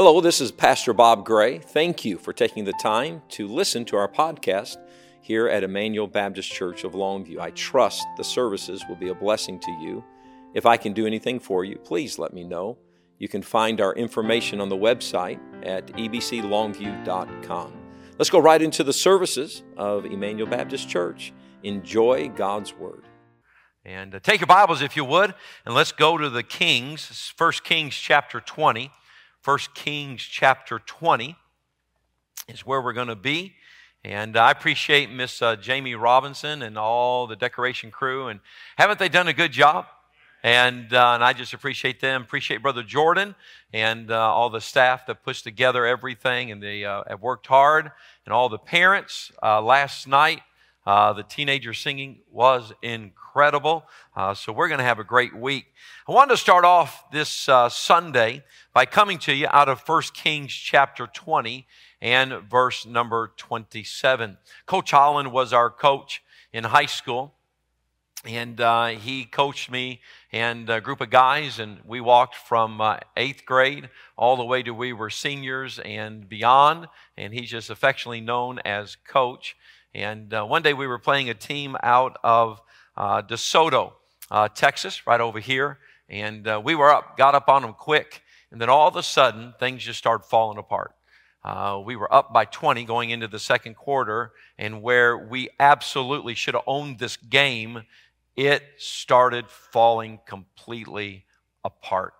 Hello, this is Pastor Bob Gray. Thank you for taking the time to listen to our podcast here at Emmanuel Baptist Church of Longview. I trust the services will be a blessing to you. If I can do anything for you, please let me know. You can find our information on the website at ebclongview.com. Let's go right into the services of Emmanuel Baptist Church. Enjoy God's Word. And uh, take your Bibles, if you would, and let's go to the Kings, 1 Kings chapter 20. 1 Kings chapter 20 is where we're going to be. And I appreciate Miss uh, Jamie Robinson and all the decoration crew. And haven't they done a good job? And, uh, and I just appreciate them. Appreciate Brother Jordan and uh, all the staff that puts together everything. And they uh, have worked hard. And all the parents. Uh, last night, uh, the teenager singing was incredible. Uh, so we're going to have a great week. I wanted to start off this uh, Sunday by coming to you out of 1 Kings chapter 20 and verse number 27. Coach Holland was our coach in high school. And uh, he coached me and a group of guys, and we walked from uh, eighth grade all the way to we were seniors and beyond. And he's just affectionately known as Coach. And uh, one day we were playing a team out of uh, DeSoto, uh, Texas, right over here. And uh, we were up, got up on them quick. And then all of a sudden, things just started falling apart. Uh, we were up by 20 going into the second quarter, and where we absolutely should have owned this game, it started falling completely apart.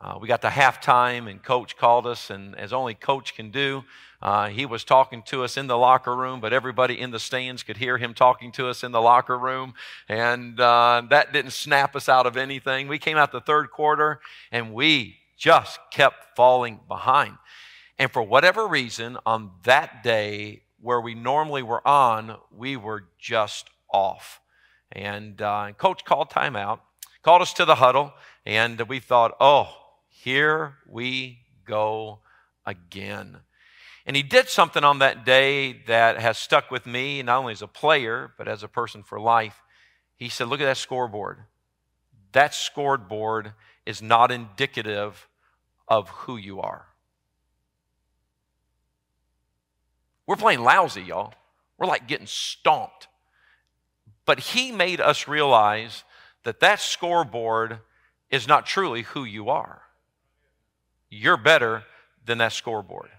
Uh, we got to halftime, and coach called us, and as only coach can do, uh, he was talking to us in the locker room, but everybody in the stands could hear him talking to us in the locker room, and uh, that didn't snap us out of anything. We came out the third quarter, and we just kept falling behind. And for whatever reason, on that day where we normally were on, we were just off. And uh, coach called timeout, called us to the huddle, and we thought, oh, here we go again. And he did something on that day that has stuck with me, not only as a player, but as a person for life. He said, Look at that scoreboard. That scoreboard is not indicative of who you are. We're playing lousy, y'all. We're like getting stomped. But he made us realize that that scoreboard is not truly who you are you're better than that scoreboard.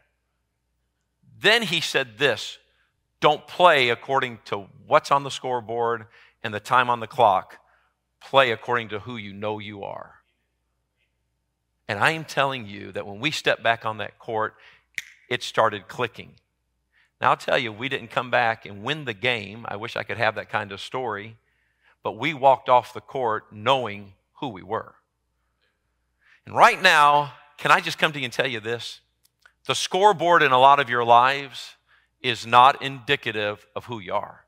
Then he said this don't play according to what's on the scoreboard and the time on the clock. Play according to who you know you are. And I am telling you that when we stepped back on that court, it started clicking. Now, I'll tell you, we didn't come back and win the game. I wish I could have that kind of story. But we walked off the court knowing who we were. And right now, can I just come to you and tell you this? The scoreboard in a lot of your lives is not indicative of who you are.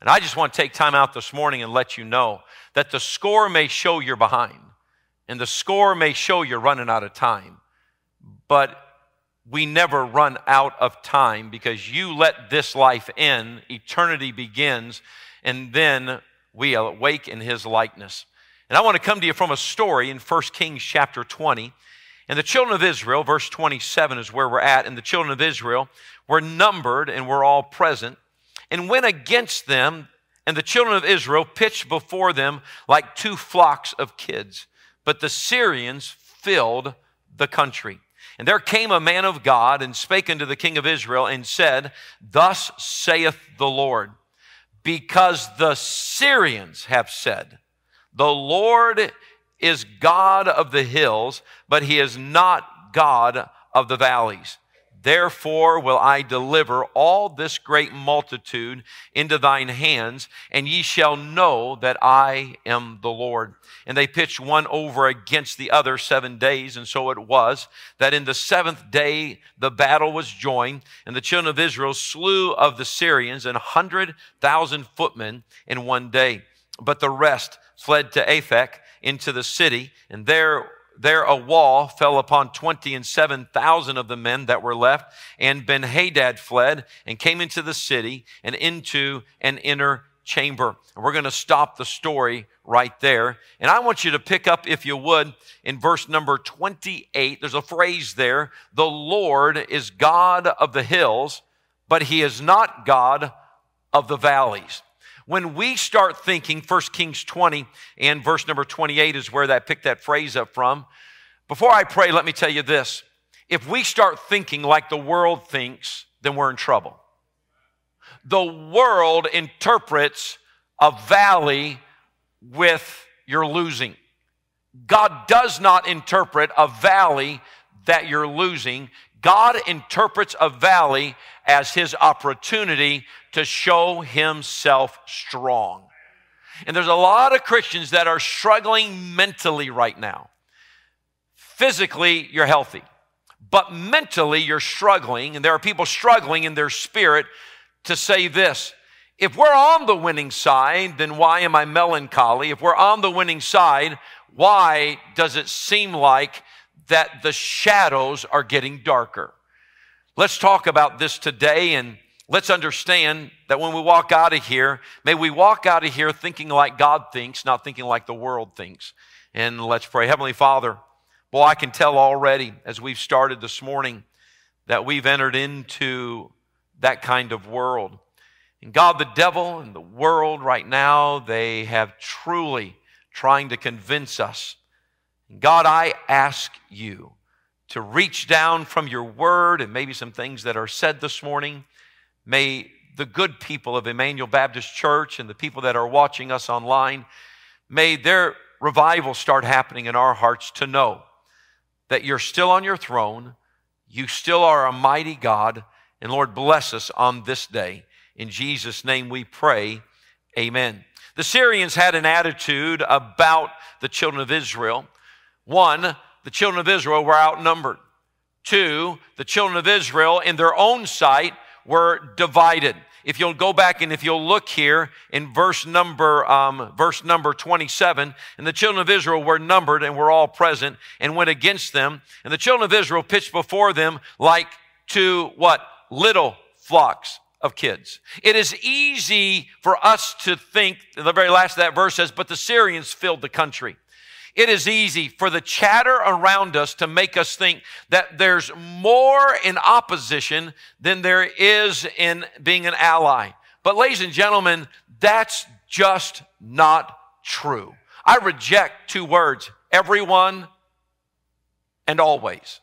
And I just want to take time out this morning and let you know that the score may show you're behind, and the score may show you're running out of time, but we never run out of time because you let this life end, eternity begins, and then we awake in his likeness. And I want to come to you from a story in 1 Kings chapter 20. And the children of Israel, verse 27 is where we're at, and the children of Israel were numbered and were all present, and went against them, and the children of Israel pitched before them like two flocks of kids. But the Syrians filled the country. And there came a man of God and spake unto the king of Israel and said, Thus saith the Lord, because the Syrians have said, The Lord is God of the hills, but he is not God of the valleys. Therefore will I deliver all this great multitude into thine hands, and ye shall know that I am the Lord. And they pitched one over against the other seven days, and so it was that in the seventh day the battle was joined, and the children of Israel slew of the Syrians an hundred thousand footmen in one day. But the rest fled to Aphek into the city, and there there a wall fell upon twenty and seven thousand of the men that were left, and Ben Hadad fled and came into the city and into an inner chamber. And we're going to stop the story right there. And I want you to pick up, if you would, in verse number 28. There's a phrase there The Lord is God of the hills, but he is not God of the valleys. When we start thinking, 1 Kings 20 and verse number 28 is where that picked that phrase up from. Before I pray, let me tell you this. If we start thinking like the world thinks, then we're in trouble. The world interprets a valley with your losing. God does not interpret a valley that you're losing. God interprets a valley as his opportunity to show himself strong. And there's a lot of Christians that are struggling mentally right now. Physically, you're healthy, but mentally, you're struggling. And there are people struggling in their spirit to say this if we're on the winning side, then why am I melancholy? If we're on the winning side, why does it seem like that the shadows are getting darker? Let's talk about this today and let's understand that when we walk out of here, may we walk out of here thinking like God thinks, not thinking like the world thinks. And let's pray. Heavenly Father, well, I can tell already as we've started this morning that we've entered into that kind of world. And God, the devil and the world right now, they have truly trying to convince us. God, I ask you to reach down from your word and maybe some things that are said this morning. May the good people of Emmanuel Baptist Church and the people that are watching us online, may their revival start happening in our hearts to know that you're still on your throne, you still are a mighty God, and Lord, bless us on this day. In Jesus' name we pray. Amen. The Syrians had an attitude about the children of Israel. One, the children of Israel were outnumbered. Two, the children of Israel in their own sight were divided. If you'll go back and if you'll look here in verse number, um, verse number 27, and the children of Israel were numbered and were all present and went against them. And the children of Israel pitched before them like two, what? Little flocks of kids. It is easy for us to think, the very last of that verse says, but the Syrians filled the country. It is easy for the chatter around us to make us think that there's more in opposition than there is in being an ally. But ladies and gentlemen, that's just not true. I reject two words, everyone and always.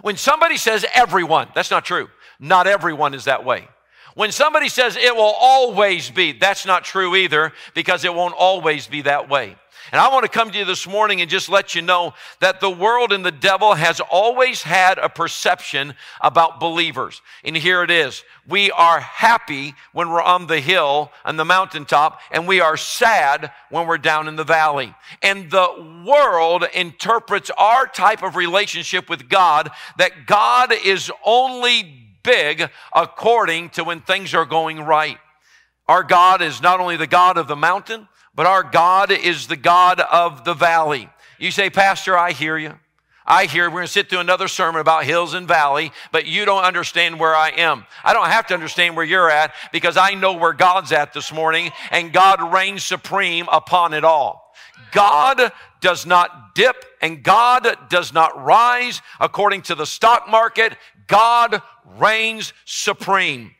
When somebody says everyone, that's not true. Not everyone is that way. When somebody says it will always be, that's not true either because it won't always be that way. And I want to come to you this morning and just let you know that the world and the devil has always had a perception about believers. And here it is. We are happy when we're on the hill, on the mountaintop, and we are sad when we're down in the valley. And the world interprets our type of relationship with God that God is only big according to when things are going right. Our God is not only the God of the mountain, but our God is the God of the valley. You say, Pastor, I hear you. I hear we're going to sit through another sermon about hills and valley, but you don't understand where I am. I don't have to understand where you're at because I know where God's at this morning and God reigns supreme upon it all. God does not dip and God does not rise according to the stock market. God reigns supreme.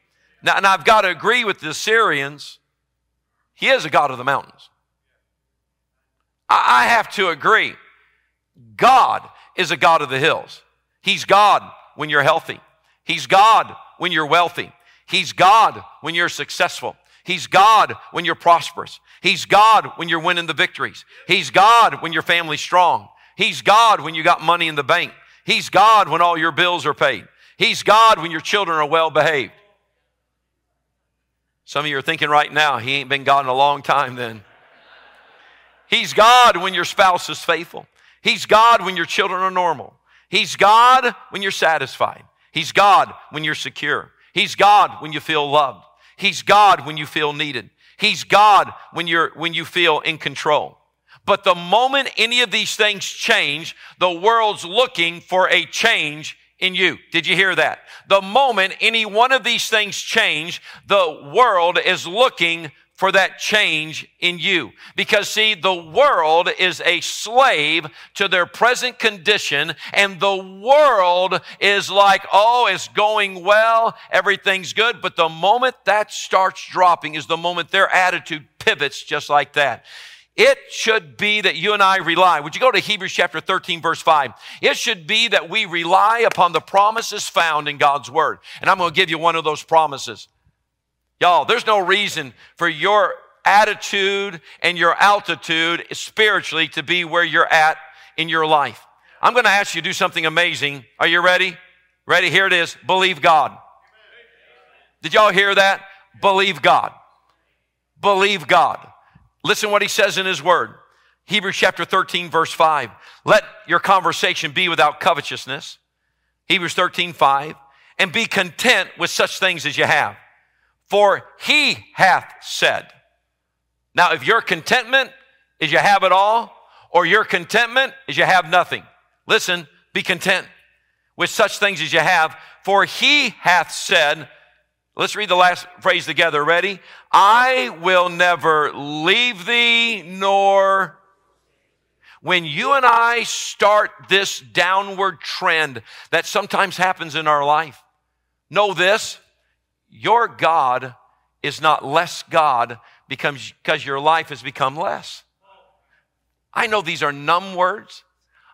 Now, and I've got to agree with the Assyrians. He is a God of the mountains. I have to agree. God is a God of the hills. He's God when you're healthy. He's God when you're wealthy. He's God when you're successful. He's God when you're prosperous. He's God when you're winning the victories. He's God when your family's strong. He's God when you got money in the bank. He's God when all your bills are paid. He's God when your children are well behaved. Some of you are thinking right now, He ain't been God in a long time then. He's God when your spouse is faithful. He's God when your children are normal. He's God when you're satisfied. He's God when you're secure. He's God when you feel loved. He's God when you feel needed. He's God when you're, when you feel in control. But the moment any of these things change, the world's looking for a change in you. Did you hear that? The moment any one of these things change, the world is looking for that change in you. Because see, the world is a slave to their present condition and the world is like, oh, it's going well. Everything's good. But the moment that starts dropping is the moment their attitude pivots just like that. It should be that you and I rely. Would you go to Hebrews chapter 13, verse 5? It should be that we rely upon the promises found in God's word. And I'm going to give you one of those promises. Y'all, there's no reason for your attitude and your altitude spiritually to be where you're at in your life. I'm going to ask you to do something amazing. Are you ready? Ready? Here it is. Believe God. Did y'all hear that? Believe God. Believe God. Listen what he says in his word. Hebrews chapter 13 verse 5. Let your conversation be without covetousness. Hebrews 13 5. And be content with such things as you have. For he hath said. Now, if your contentment is you have it all, or your contentment is you have nothing, listen, be content with such things as you have. For he hath said, let's read the last phrase together. Ready? I will never leave thee nor when you and I start this downward trend that sometimes happens in our life, know this your God is not less God because, your life has become less. I know these are numb words.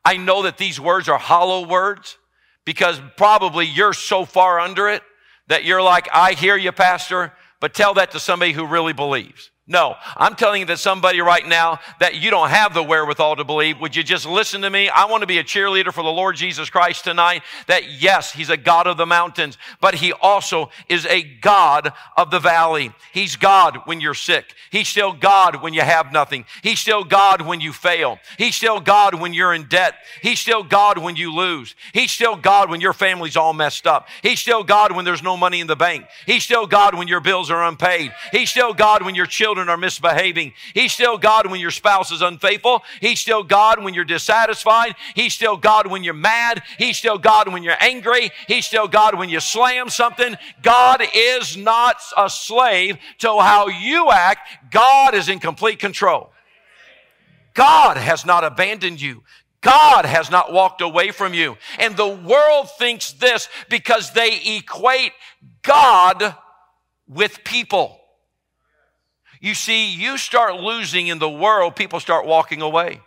I know that these words are hollow words because probably you're so far under it that you're like, I hear you, Pastor, but tell that to somebody who really believes. No, I'm telling you that somebody right now that you don't have the wherewithal to believe. Would you just listen to me? I want to be a cheerleader for the Lord Jesus Christ tonight. That yes, He's a God of the mountains, but He also is a God of the valley. He's God when you're sick. He's still God when you have nothing. He's still God when you fail. He's still God when you're in debt. He's still God when you lose. He's still God when your family's all messed up. He's still God when there's no money in the bank. He's still God when your bills are unpaid. He's still God when your children children are misbehaving. He's still God when your spouse is unfaithful. He's still God when you're dissatisfied. He's still God when you're mad. He's still God when you're angry. He's still God when you slam something. God is not a slave to how you act. God is in complete control. God has not abandoned you. God has not walked away from you. And the world thinks this because they equate God with people. You see, you start losing in the world, people start walking away.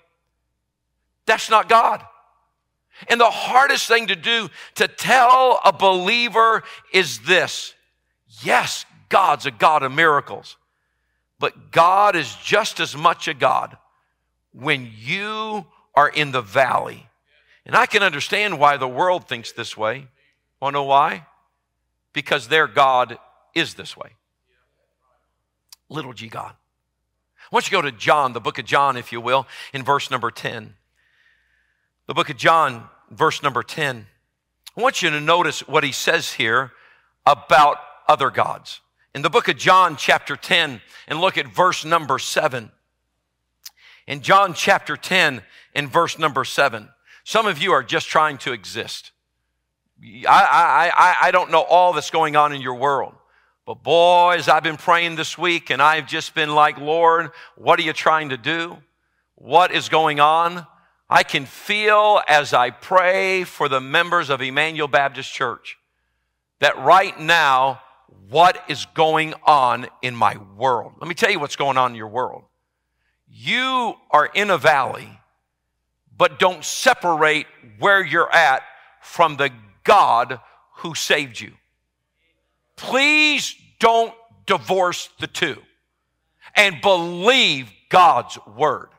That's not God. And the hardest thing to do to tell a believer is this yes, God's a God of miracles, but God is just as much a God when you are in the valley. And I can understand why the world thinks this way. Want to know why? Because their God is this way little g God. I want you to go to John, the book of John, if you will, in verse number 10. The book of John, verse number 10. I want you to notice what he says here about other gods. In the book of John, chapter 10, and look at verse number 7. In John chapter 10 and verse number 7, some of you are just trying to exist. I, I, I, I don't know all that's going on in your world. But boys, I've been praying this week and I've just been like, Lord, what are you trying to do? What is going on? I can feel as I pray for the members of Emmanuel Baptist Church that right now, what is going on in my world? Let me tell you what's going on in your world. You are in a valley, but don't separate where you're at from the God who saved you. Please don't divorce the two and believe God's word.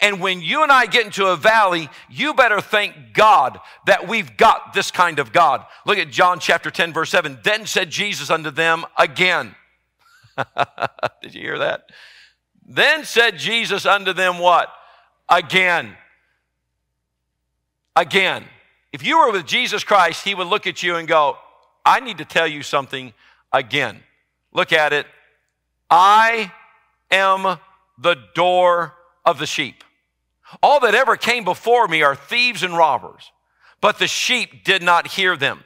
And when you and I get into a valley, you better thank God that we've got this kind of God. Look at John chapter 10, verse 7. Then said Jesus unto them again. Did you hear that? Then said Jesus unto them what? Again. Again. If you were with Jesus Christ, he would look at you and go, I need to tell you something again. Look at it. I am the door of the sheep. All that ever came before me are thieves and robbers, but the sheep did not hear them.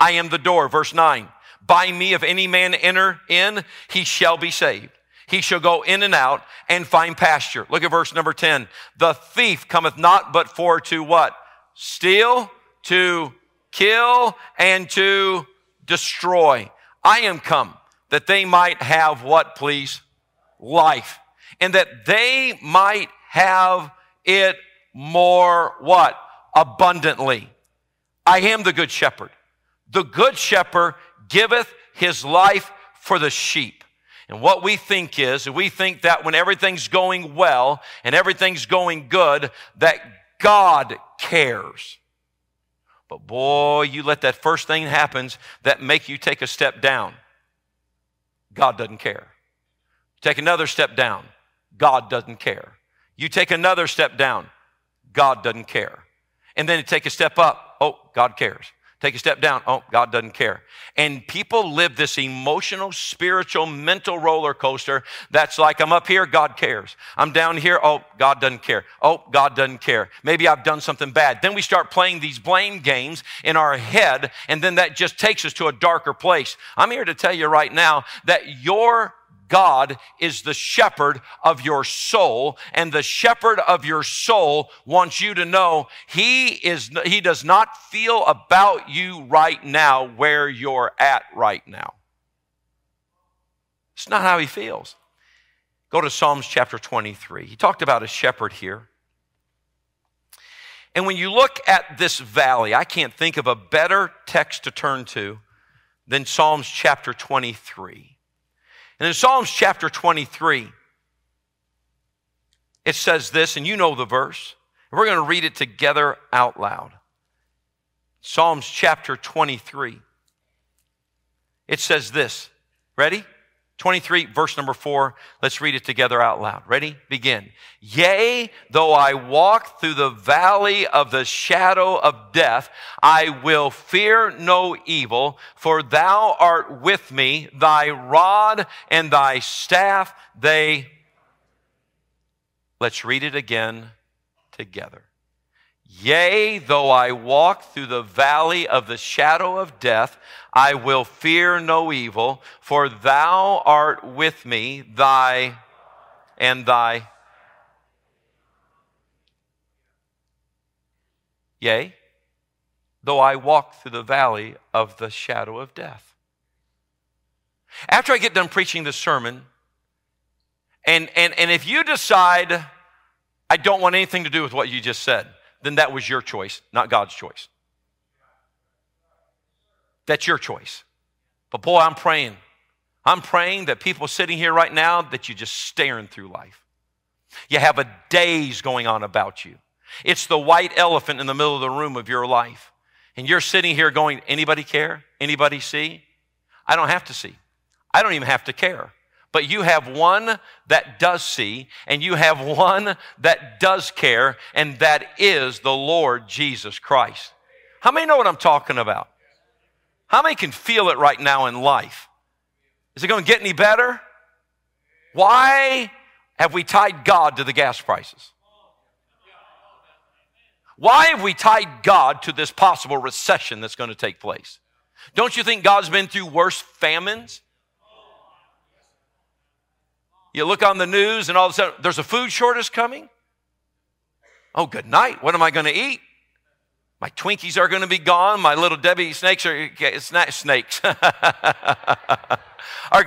I am the door. Verse 9. By me, if any man enter in, he shall be saved. He shall go in and out and find pasture. Look at verse number 10. The thief cometh not but for to what? Steal, to kill, and to destroy. I am come that they might have what, please? Life. And that they might have it more what? Abundantly. I am the good shepherd. The good shepherd giveth his life for the sheep. And what we think is, we think that when everything's going well and everything's going good, that God cares. But boy, you let that first thing happens that make you take a step down. God doesn't care. Take another step down. God doesn't care. You take another step down. God doesn't care. And then you take a step up. Oh, God cares. Take a step down. Oh, God doesn't care. And people live this emotional, spiritual, mental roller coaster that's like, I'm up here, God cares. I'm down here, oh, God doesn't care. Oh, God doesn't care. Maybe I've done something bad. Then we start playing these blame games in our head, and then that just takes us to a darker place. I'm here to tell you right now that your God is the shepherd of your soul, and the shepherd of your soul wants you to know he is he does not feel about you right now where you're at right now. It's not how he feels. Go to Psalms chapter 23. He talked about a shepherd here. And when you look at this valley, I can't think of a better text to turn to than Psalms chapter 23. And in Psalms chapter 23, it says this, and you know the verse. We're going to read it together out loud. Psalms chapter 23. It says this. Ready? 23, verse number 4. Let's read it together out loud. Ready? Begin. Yea, though I walk through the valley of the shadow of death, I will fear no evil, for thou art with me, thy rod and thy staff, they. Let's read it again together. Yea, though I walk through the valley of the shadow of death, I will fear no evil, for thou art with me, thy and thy. Yea, though I walk through the valley of the shadow of death. After I get done preaching this sermon, and, and, and if you decide, I don't want anything to do with what you just said, then that was your choice, not God's choice. That's your choice. But boy, I'm praying. I'm praying that people sitting here right now that you're just staring through life. You have a daze going on about you. It's the white elephant in the middle of the room of your life. And you're sitting here going, anybody care? Anybody see? I don't have to see. I don't even have to care. But you have one that does see, and you have one that does care, and that is the Lord Jesus Christ. How many know what I'm talking about? How many can feel it right now in life? Is it going to get any better? Why have we tied God to the gas prices? Why have we tied God to this possible recession that's going to take place? Don't you think God's been through worse famines? You look on the news and all of a sudden there's a food shortage coming. Oh, good night. What am I going to eat? My Twinkies are going to be gone. My little Debbie snakes are snakes are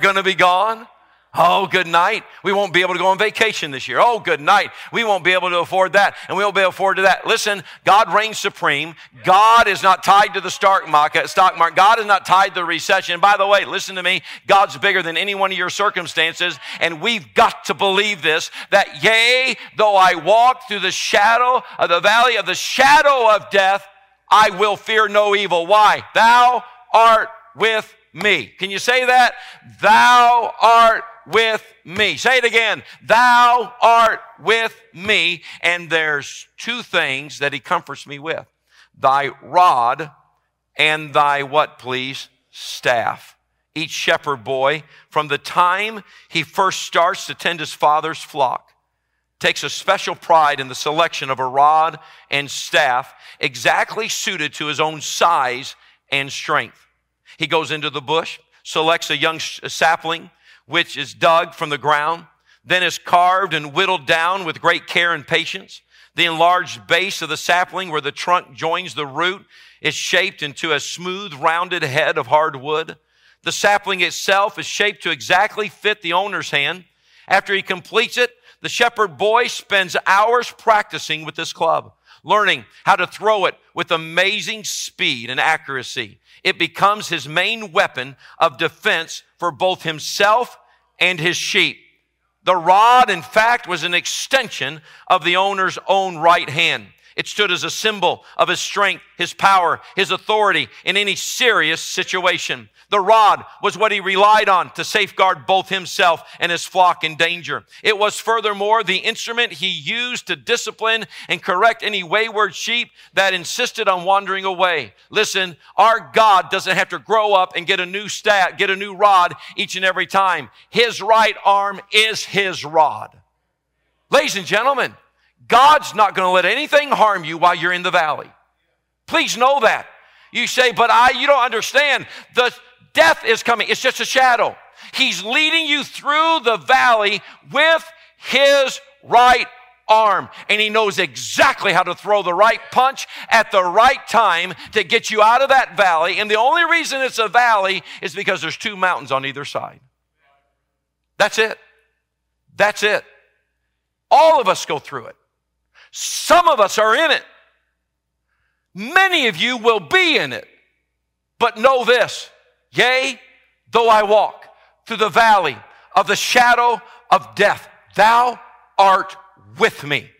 going to be gone. Oh, good night. We won't be able to go on vacation this year. Oh, good night. We won't be able to afford that, and we won't be able to afford to that. Listen, God reigns supreme. God is not tied to the stock market. Stock market. God is not tied to the recession. By the way, listen to me. God's bigger than any one of your circumstances, and we've got to believe this. That yea, though I walk through the shadow of the valley of the shadow of death, I will fear no evil. Why? Thou art with me. Can you say that? Thou art with me. Say it again. Thou art with me. And there's two things that he comforts me with. Thy rod and thy what, please? Staff. Each shepherd boy, from the time he first starts to tend his father's flock, takes a special pride in the selection of a rod and staff exactly suited to his own size and strength. He goes into the bush, selects a young sapling which is dug from the ground, then is carved and whittled down with great care and patience. The enlarged base of the sapling where the trunk joins the root is shaped into a smooth, rounded head of hard wood. The sapling itself is shaped to exactly fit the owner's hand. After he completes it, the shepherd boy spends hours practicing with this club, learning how to throw it with amazing speed and accuracy. It becomes his main weapon of defense for both himself and his sheep. The rod, in fact, was an extension of the owner's own right hand. It stood as a symbol of his strength, his power, his authority in any serious situation. The rod was what he relied on to safeguard both himself and his flock in danger. It was furthermore the instrument he used to discipline and correct any wayward sheep that insisted on wandering away. Listen, our God doesn't have to grow up and get a new stat, get a new rod each and every time. His right arm is his rod. Ladies and gentlemen, God's not going to let anything harm you while you're in the valley. Please know that. You say, but I, you don't understand. The death is coming. It's just a shadow. He's leading you through the valley with his right arm. And he knows exactly how to throw the right punch at the right time to get you out of that valley. And the only reason it's a valley is because there's two mountains on either side. That's it. That's it. All of us go through it. Some of us are in it. Many of you will be in it. But know this Yea, though I walk through the valley of the shadow of death, thou art with me.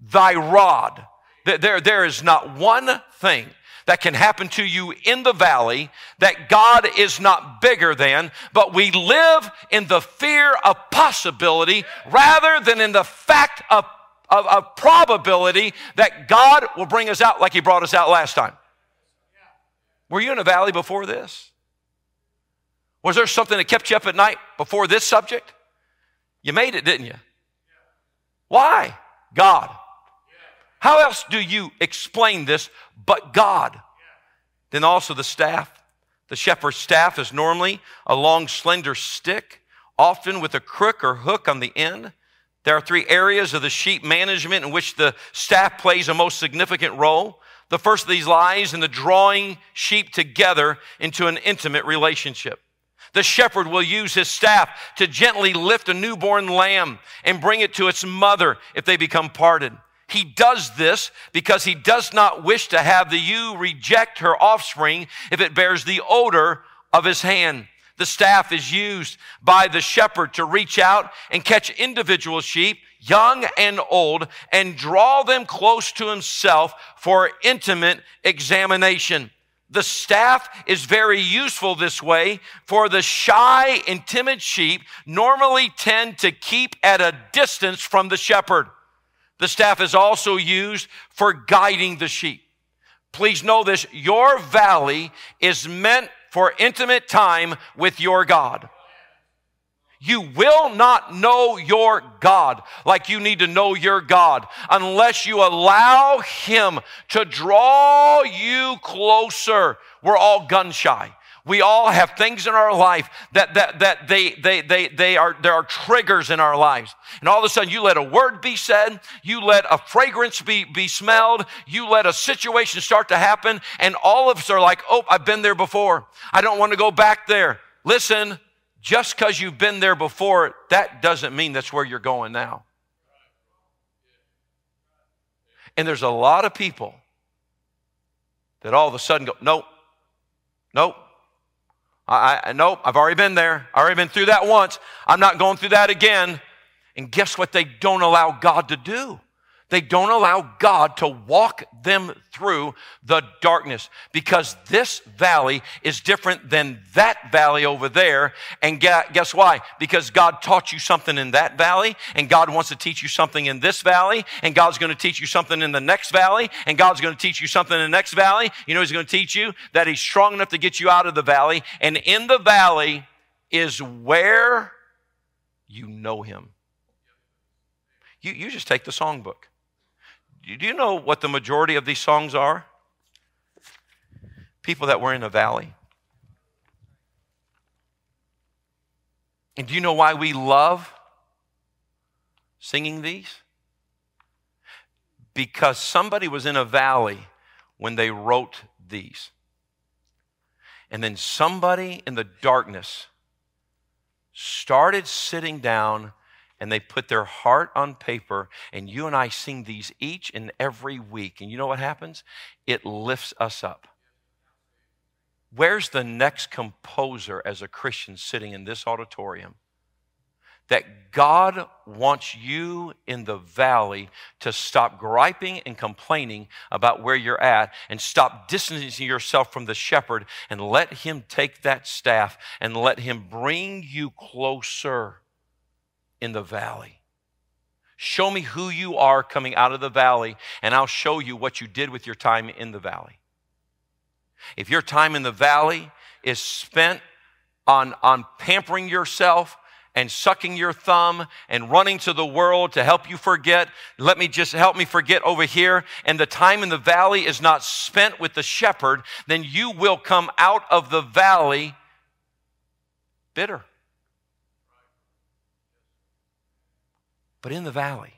Thy rod. There, there is not one thing that can happen to you in the valley that God is not bigger than, but we live in the fear of possibility rather than in the fact of, of, of probability that God will bring us out like He brought us out last time. Were you in a valley before this? Was there something that kept you up at night before this subject? You made it, didn't you? Why? God. How else do you explain this but God? Then also the staff. The shepherd's staff is normally a long, slender stick, often with a crook or hook on the end. There are three areas of the sheep management in which the staff plays a most significant role. The first of these lies in the drawing sheep together into an intimate relationship. The shepherd will use his staff to gently lift a newborn lamb and bring it to its mother if they become parted. He does this because he does not wish to have the ewe reject her offspring if it bears the odor of his hand. The staff is used by the shepherd to reach out and catch individual sheep, young and old, and draw them close to himself for intimate examination. The staff is very useful this way, for the shy and timid sheep normally tend to keep at a distance from the shepherd. The staff is also used for guiding the sheep. Please know this your valley is meant for intimate time with your God. You will not know your God like you need to know your God unless you allow Him to draw you closer. We're all gun shy. We all have things in our life that, that, that they, they, they, they are, there are triggers in our lives. And all of a sudden you let a word be said, you let a fragrance be, be smelled, you let a situation start to happen, and all of us are like, oh, I've been there before. I don't want to go back there. Listen, just because you've been there before, that doesn't mean that's where you're going now. And there's a lot of people that all of a sudden go, nope, nope. I, I nope, I've already been there. I've already been through that once. I'm not going through that again. And guess what they don't allow God to do? They don't allow God to walk them through the darkness because this valley is different than that valley over there. And guess why? Because God taught you something in that valley and God wants to teach you something in this valley and God's going to teach you something in the next valley and God's going to teach you something in the next valley. You know, He's going to teach you that He's strong enough to get you out of the valley. And in the valley is where you know Him. You, you just take the songbook. Do you know what the majority of these songs are? People that were in a valley. And do you know why we love singing these? Because somebody was in a valley when they wrote these. And then somebody in the darkness started sitting down and they put their heart on paper. And you and I sing these each and every week. And you know what happens? It lifts us up. Where's the next composer as a Christian sitting in this auditorium? That God wants you in the valley to stop griping and complaining about where you're at and stop distancing yourself from the shepherd and let him take that staff and let him bring you closer in the valley. Show me who you are coming out of the valley, and I'll show you what you did with your time in the valley. If your time in the valley is spent on, on pampering yourself and sucking your thumb and running to the world to help you forget, let me just help me forget over here, and the time in the valley is not spent with the shepherd, then you will come out of the valley bitter. But in the valley,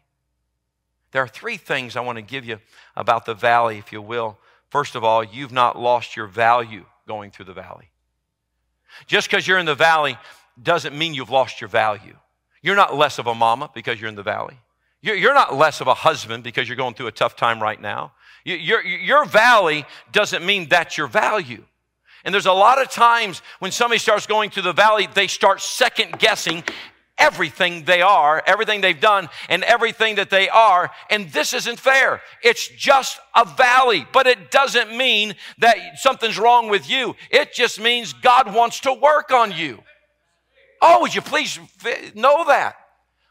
there are three things I want to give you about the valley, if you will. First of all, you've not lost your value going through the valley. Just because you're in the valley doesn't mean you've lost your value. You're not less of a mama because you're in the valley. You're not less of a husband because you're going through a tough time right now. Your, your valley doesn't mean that's your value. And there's a lot of times when somebody starts going through the valley, they start second guessing everything they are, everything they've done, and everything that they are. And this isn't fair. It's just a valley, but it doesn't mean that something's wrong with you. It just means God wants to work on you. Oh, would you please know that?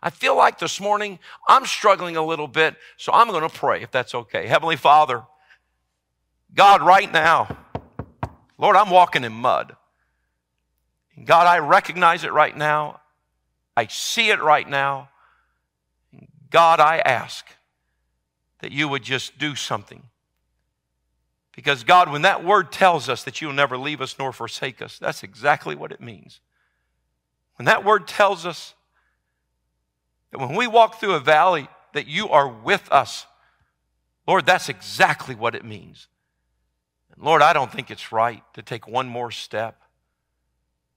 I feel like this morning I'm struggling a little bit, so I'm going to pray if that's okay. Heavenly Father, God, right now, Lord, I'm walking in mud. God, I recognize it right now. I see it right now. God, I ask that you would just do something. Because, God, when that word tells us that you'll never leave us nor forsake us, that's exactly what it means. When that word tells us that when we walk through a valley, that you are with us, Lord, that's exactly what it means. And Lord, I don't think it's right to take one more step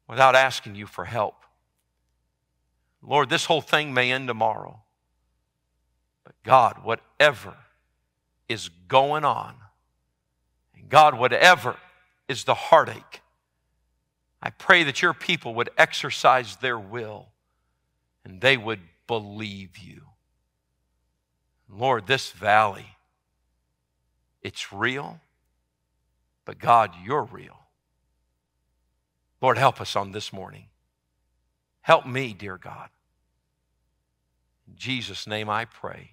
without asking you for help. Lord, this whole thing may end tomorrow. But God, whatever is going on, and God, whatever is the heartache, I pray that your people would exercise their will and they would believe you. Lord, this valley, it's real, but God, you're real. Lord, help us on this morning. Help me, dear God. In Jesus' name I pray.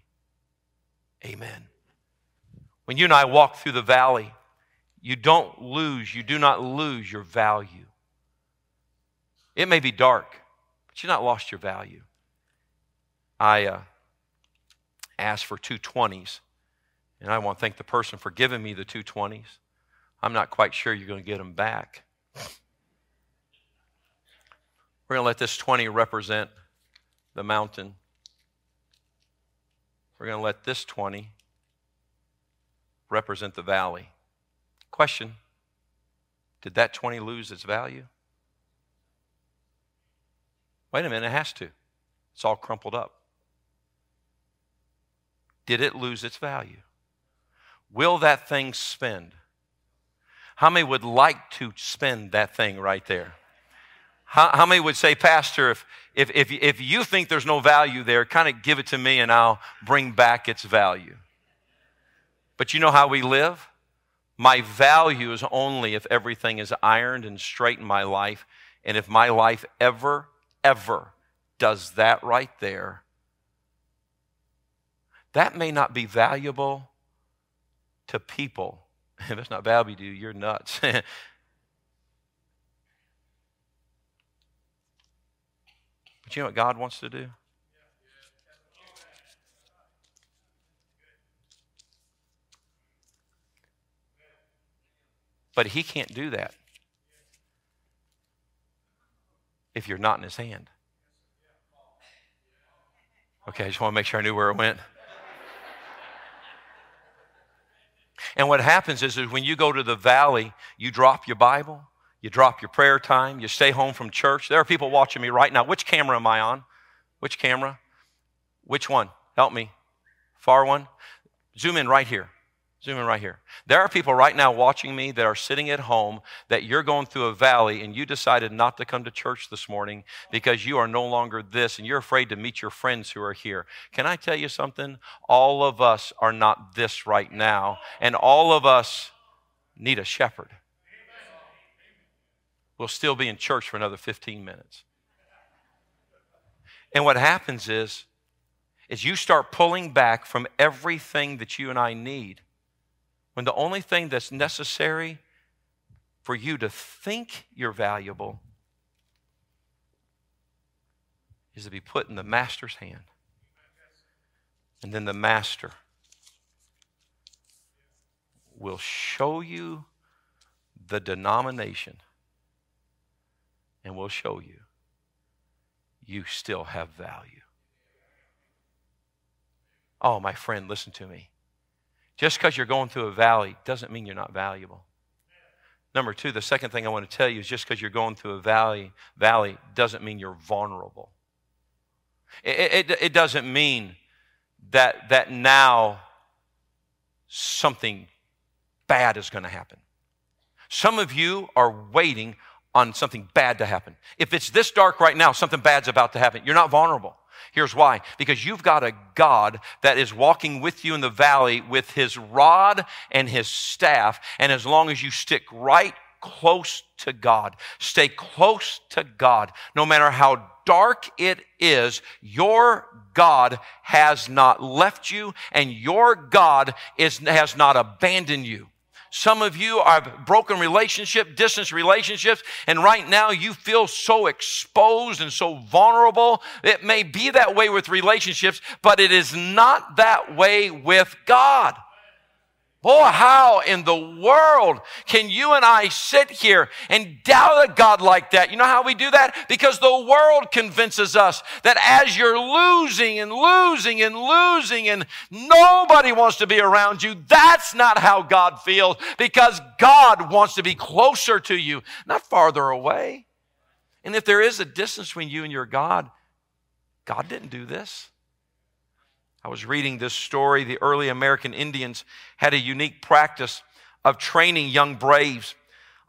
Amen. When you and I walk through the valley, you don't lose, you do not lose your value. It may be dark, but you've not lost your value. I uh, asked for two 20s, and I want to thank the person for giving me the two 20s. I'm not quite sure you're going to get them back. We're going to let this 20 represent the mountain. We're going to let this 20 represent the valley. Question Did that 20 lose its value? Wait a minute, it has to. It's all crumpled up. Did it lose its value? Will that thing spend? How many would like to spend that thing right there? How, how many would say, Pastor, if, if, if, if you think there's no value there, kind of give it to me and I'll bring back its value? But you know how we live? My value is only if everything is ironed and straight in my life. And if my life ever, ever does that right there, that may not be valuable to people. If it's not valuable to you, you're nuts. you know what God wants to do? But He can't do that if you're not in His hand. Okay, I just want to make sure I knew where it went. And what happens is, is when you go to the valley, you drop your Bible, you drop your prayer time, you stay home from church. There are people watching me right now. Which camera am I on? Which camera? Which one? Help me. Far one? Zoom in right here. Zoom in right here. There are people right now watching me that are sitting at home that you're going through a valley and you decided not to come to church this morning because you are no longer this and you're afraid to meet your friends who are here. Can I tell you something? All of us are not this right now, and all of us need a shepherd. We'll still be in church for another 15 minutes. And what happens is, is you start pulling back from everything that you and I need when the only thing that's necessary for you to think you're valuable is to be put in the master's hand. And then the master will show you the denomination and we'll show you you still have value. Oh, my friend, listen to me. Just because you're going through a valley doesn't mean you're not valuable. Number two, the second thing I want to tell you is just because you're going through a valley, valley doesn't mean you're vulnerable. It, it, it doesn't mean that, that now something bad is going to happen. Some of you are waiting on something bad to happen. If it's this dark right now, something bad's about to happen. You're not vulnerable. Here's why because you've got a God that is walking with you in the valley with his rod and his staff. And as long as you stick right close to God, stay close to God, no matter how dark it is, your God has not left you and your God is, has not abandoned you. Some of you have broken relationship, distance relationships, and right now you feel so exposed and so vulnerable. It may be that way with relationships, but it is not that way with God. Boy, how in the world can you and I sit here and doubt a God like that? You know how we do that? Because the world convinces us that as you're losing and losing and losing and nobody wants to be around you, that's not how God feels because God wants to be closer to you, not farther away. And if there is a distance between you and your God, God didn't do this. I was reading this story. The early American Indians had a unique practice of training young braves.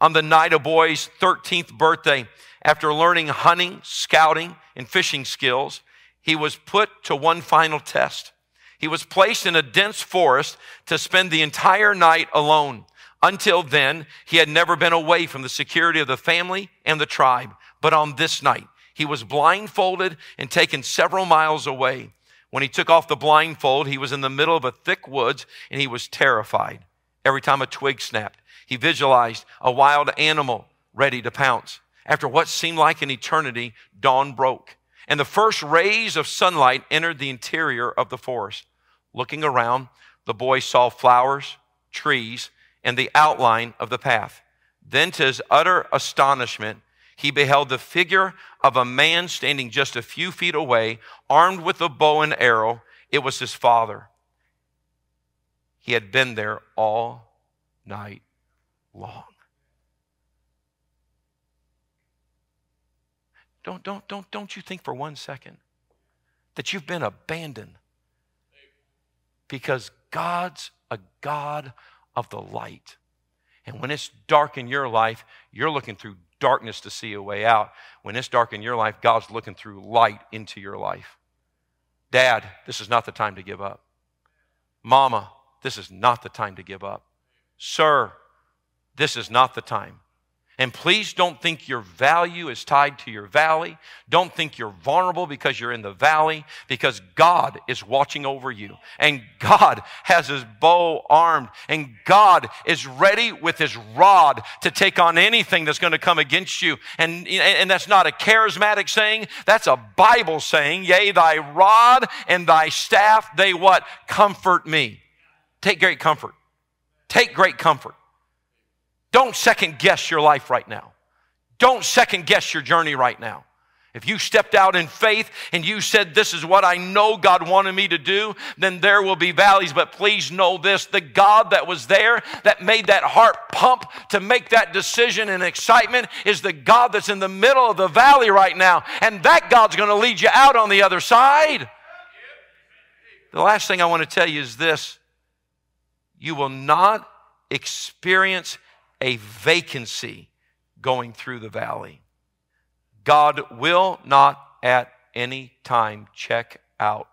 On the night of boy's 13th birthday, after learning hunting, scouting, and fishing skills, he was put to one final test. He was placed in a dense forest to spend the entire night alone. Until then, he had never been away from the security of the family and the tribe. But on this night, he was blindfolded and taken several miles away. When he took off the blindfold, he was in the middle of a thick woods and he was terrified. Every time a twig snapped, he visualized a wild animal ready to pounce. After what seemed like an eternity, dawn broke, and the first rays of sunlight entered the interior of the forest. Looking around, the boy saw flowers, trees, and the outline of the path. Then, to his utter astonishment, he beheld the figure of a man standing just a few feet away, armed with a bow and arrow. It was his father. He had been there all night long. Don't, don't, don't, don't you think for one second that you've been abandoned because God's a God of the light. And when it's dark in your life, you're looking through darkness to see a way out. When it's dark in your life, God's looking through light into your life. Dad, this is not the time to give up. Mama, this is not the time to give up. Sir, this is not the time. And please don't think your value is tied to your valley. Don't think you're vulnerable because you're in the valley, because God is watching over you. And God has his bow armed. And God is ready with his rod to take on anything that's going to come against you. And, and that's not a charismatic saying. That's a Bible saying. Yea, thy rod and thy staff, they what? Comfort me. Take great comfort. Take great comfort. Don't second guess your life right now. Don't second guess your journey right now. If you stepped out in faith and you said, This is what I know God wanted me to do, then there will be valleys. But please know this the God that was there, that made that heart pump to make that decision and excitement, is the God that's in the middle of the valley right now. And that God's going to lead you out on the other side. The last thing I want to tell you is this you will not experience a vacancy going through the valley. God will not at any time check out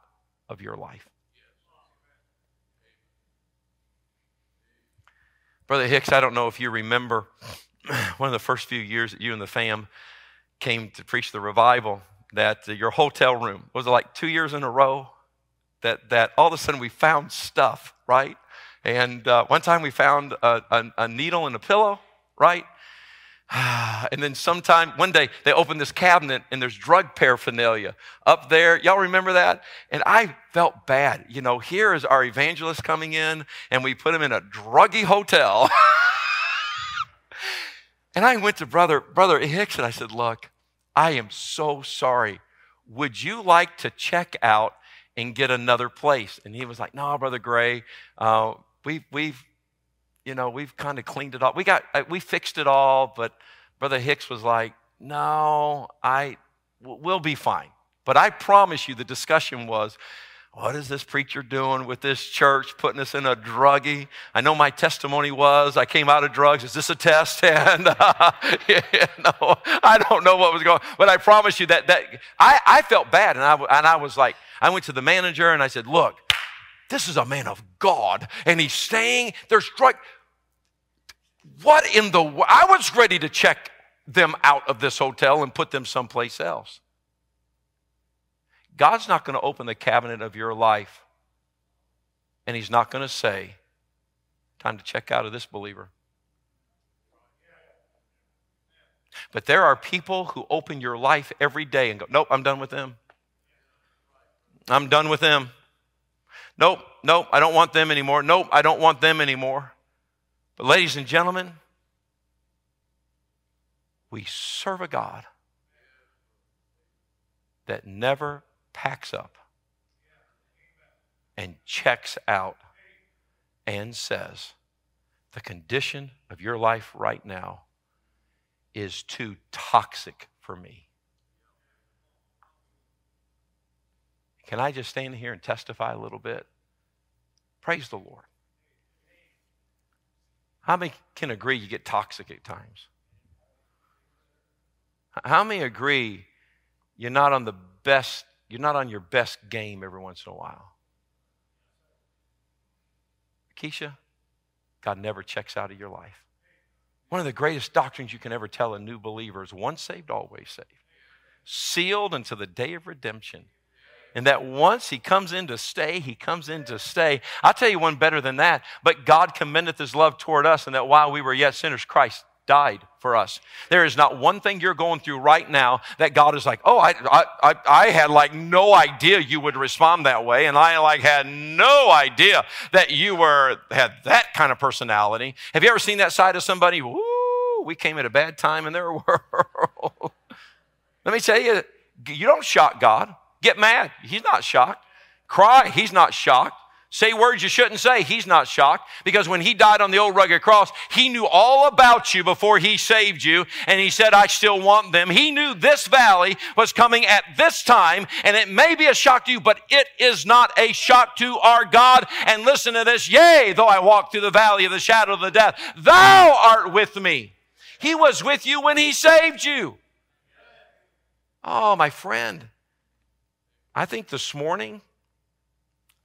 of your life. Brother Hicks, I don't know if you remember one of the first few years that you and the fam came to preach the revival, that your hotel room was like two years in a row that, that all of a sudden we found stuff, right? And uh, one time we found a, a, a needle in a pillow, right? And then sometime, one day, they opened this cabinet and there's drug paraphernalia up there. Y'all remember that? And I felt bad. You know, here is our evangelist coming in and we put him in a druggy hotel. and I went to brother, brother Hicks and I said, look, I am so sorry. Would you like to check out and get another place? And he was like, no, brother Gray, uh, we, we've, you know, we've kind of cleaned it up. We got, uh, we fixed it all, but Brother Hicks was like, no, I, we'll be fine. But I promise you, the discussion was, what is this preacher doing with this church, putting us in a druggie? I know my testimony was I came out of drugs. Is this a test? And uh, you know, I don't know what was going. But I promise you that that I, I felt bad, and I and I was like, I went to the manager and I said, look, this is a man of God, and he's staying. There's drug. What in the? I was ready to check them out of this hotel and put them someplace else. God's not going to open the cabinet of your life and He's not going to say, Time to check out of this believer. But there are people who open your life every day and go, Nope, I'm done with them. I'm done with them. Nope, nope, I don't want them anymore. Nope, I don't want them anymore. But, ladies and gentlemen, we serve a God that never packs up and checks out and says, The condition of your life right now is too toxic for me. Can I just stand here and testify a little bit? Praise the Lord. How many can agree you get toxic at times? How many agree you're not on the best, you're not on your best game every once in a while? Keisha, God never checks out of your life. One of the greatest doctrines you can ever tell a new believer is once saved, always saved. Sealed until the day of redemption. And that once he comes in to stay, he comes in to stay. I'll tell you one better than that. But God commendeth his love toward us, and that while we were yet sinners, Christ died for us. There is not one thing you're going through right now that God is like, oh, I, I, I had like no idea you would respond that way. And I like had no idea that you were, had that kind of personality. Have you ever seen that side of somebody? We came at a bad time in their world. Let me tell you, you don't shock God. Get mad. He's not shocked. Cry. He's not shocked. Say words you shouldn't say. He's not shocked because when he died on the old rugged cross, he knew all about you before he saved you. And he said, I still want them. He knew this valley was coming at this time. And it may be a shock to you, but it is not a shock to our God. And listen to this. Yea, though I walk through the valley of the shadow of the death, thou art with me. He was with you when he saved you. Oh, my friend. I think this morning,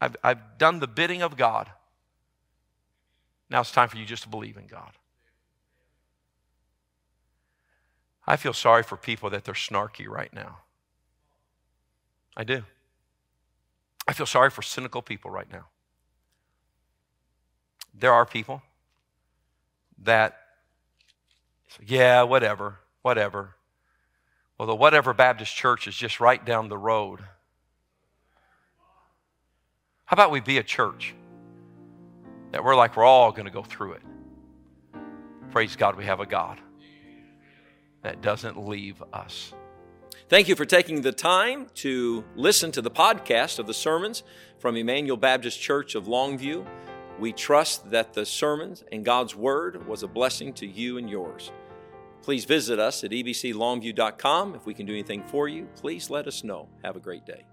I've, I've done the bidding of God. Now it's time for you just to believe in God. I feel sorry for people that they're snarky right now. I do. I feel sorry for cynical people right now. There are people that, yeah, whatever, whatever. Well, the Whatever Baptist Church is just right down the road how about we be a church that we're like, we're all going to go through it? Praise God, we have a God that doesn't leave us. Thank you for taking the time to listen to the podcast of the sermons from Emmanuel Baptist Church of Longview. We trust that the sermons and God's Word was a blessing to you and yours. Please visit us at ebclongview.com. If we can do anything for you, please let us know. Have a great day.